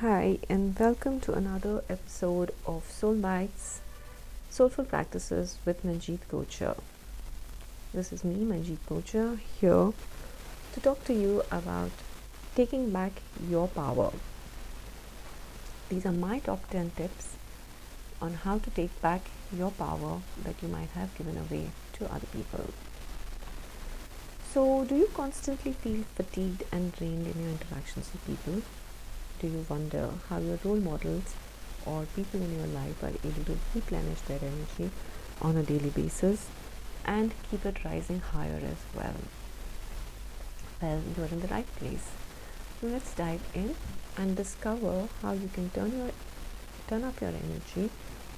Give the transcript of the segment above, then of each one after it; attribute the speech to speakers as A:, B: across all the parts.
A: Hi, and welcome to another episode of Soul Bites Soulful Practices with Manjeet Kocher. This is me, Manjeet Kocher, here to talk to you about taking back your power. These are my top 10 tips on how to take back your power that you might have given away to other people. So, do you constantly feel fatigued and drained in your interactions with people? Do you wonder how your role models or people in your life are able to replenish their energy on a daily basis and keep it rising higher as well? Well, you're in the right place. So let's dive in and discover how you can turn your turn up your energy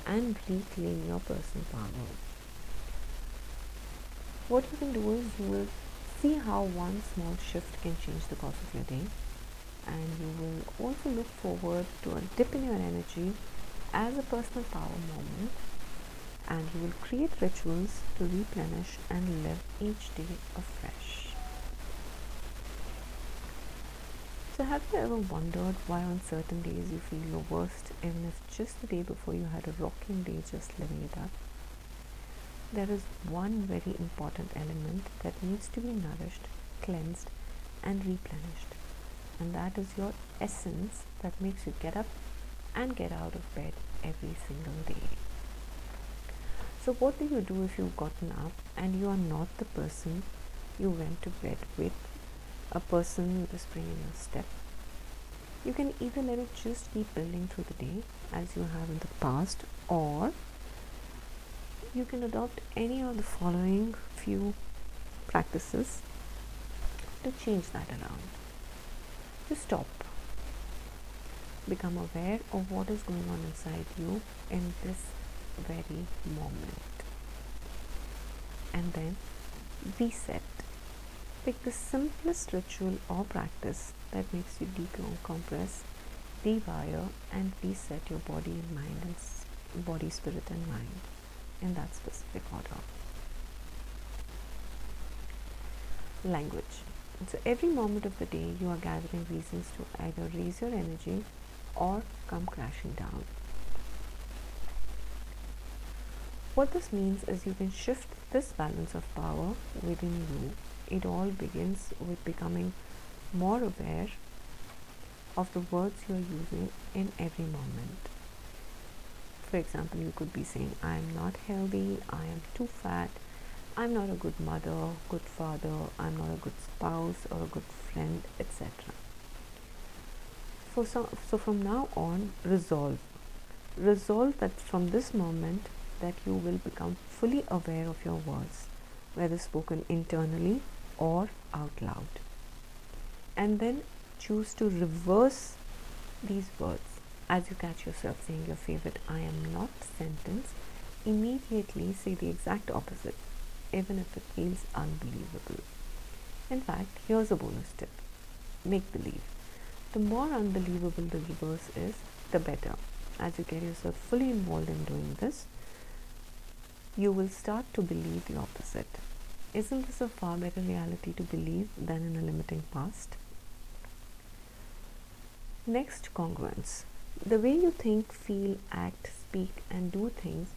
A: and reclaim your personal power. What you can do is you will see how one small shift can change the course of your day and you will also look forward to a dip in your energy as a personal power moment and you will create rituals to replenish and live each day afresh. So, have you ever wondered why on certain days you feel your worst, even if just the day before you had a rocking day just living it up? There is one very important element that needs to be nourished, cleansed, and replenished and that is your essence that makes you get up and get out of bed every single day. So, what do you do if you've gotten up and you are not the person you went to bed with, a person whispering in your step? You can either let it just keep building through the day as you have in the past, or you can adopt any of the following few practices to change that around to stop. Become aware of what is going on inside you in this very moment. And then reset. Pick the simplest ritual or practice that makes you decompress, rewire, and reset your body and mind and body, spirit, and mind in that specific order. Language so every moment of the day you are gathering reasons to either raise your energy or come crashing down. What this means is you can shift this balance of power within you. It all begins with becoming more aware of the words you are using in every moment. For example, you could be saying, I am not healthy, I am too fat, I'm not a good mother, good father, I'm not a good spouse or a good friend, etc. So, so, so from now on, resolve. Resolve that from this moment that you will become fully aware of your words, whether spoken internally or out loud. And then choose to reverse these words as you catch yourself saying your favorite I am not sentence. Immediately say the exact opposite even if it feels unbelievable. In fact, here's a bonus tip make believe. The more unbelievable the reverse is, the better. As you get yourself fully involved in doing this, you will start to believe the opposite. Isn't this a far better reality to believe than in a limiting past? Next, congruence. The way you think, feel, act, speak, and do things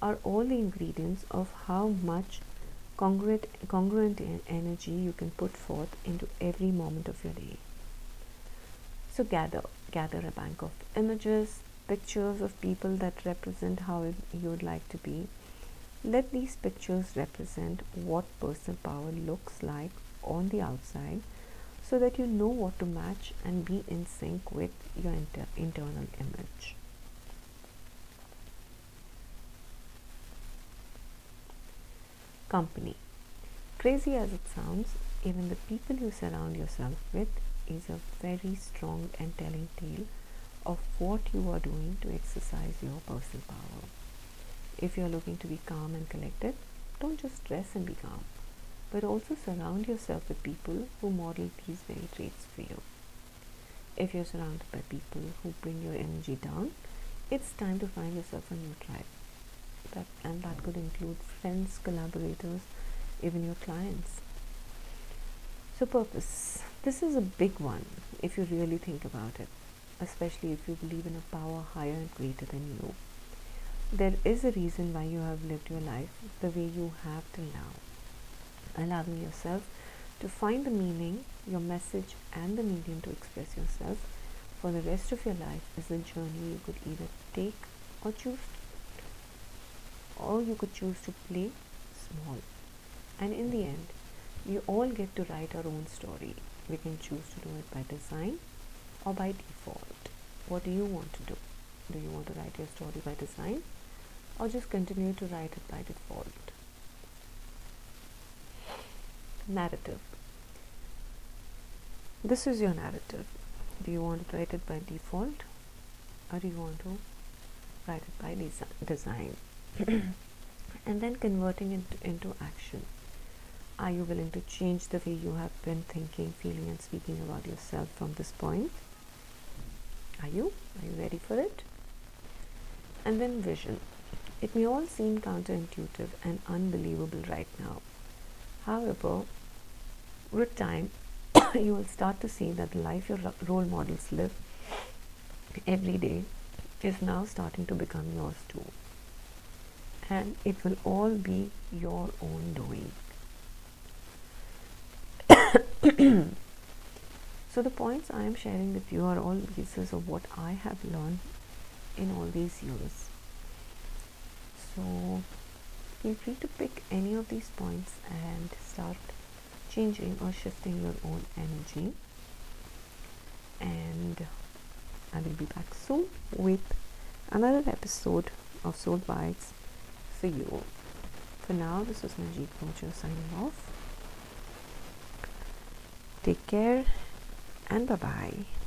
A: are all the ingredients of how much congruent, congruent energy you can put forth into every moment of your day. So gather, gather a bank of images, pictures of people that represent how you would like to be. Let these pictures represent what personal power looks like on the outside so that you know what to match and be in sync with your inter- internal image. Company. Crazy as it sounds, even the people you surround yourself with is a very strong and telling tale of what you are doing to exercise your personal power. If you are looking to be calm and collected, don't just dress and be calm, but also surround yourself with people who model these very traits for you. If you're surrounded by people who bring your energy down, it's time to find yourself a new tribe that and that could include friends collaborators even your clients so purpose this is a big one if you really think about it especially if you believe in a power higher and greater than you. There is a reason why you have lived your life the way you have till now. Allowing yourself to find the meaning, your message, and the medium to express yourself for the rest of your life is a journey you could either take or choose, or you could choose to play small. And in the end, we all get to write our own story. We can choose to do it by design or by default. What do you want to do? Do you want to write your story by design or just continue to write it by default? Narrative. This is your narrative. Do you want to write it by default or do you want to write it by desi- design? and then converting it into action. Are you willing to change the way you have been thinking, feeling, and speaking about yourself from this point? Are you? Are you ready for it? And then vision. It may all seem counterintuitive and unbelievable right now. However, with time, you will start to see that the life your role models live every day is now starting to become yours too. And it will all be your own doing. so the points I am sharing with you are all pieces of what I have learned in all these years. So feel free to pick any of these points and start changing or shifting your own energy. And I will be back soon with another episode of Soul Bites for you. For now, this is Manjeet Mojo signing off. Take care and bye bye.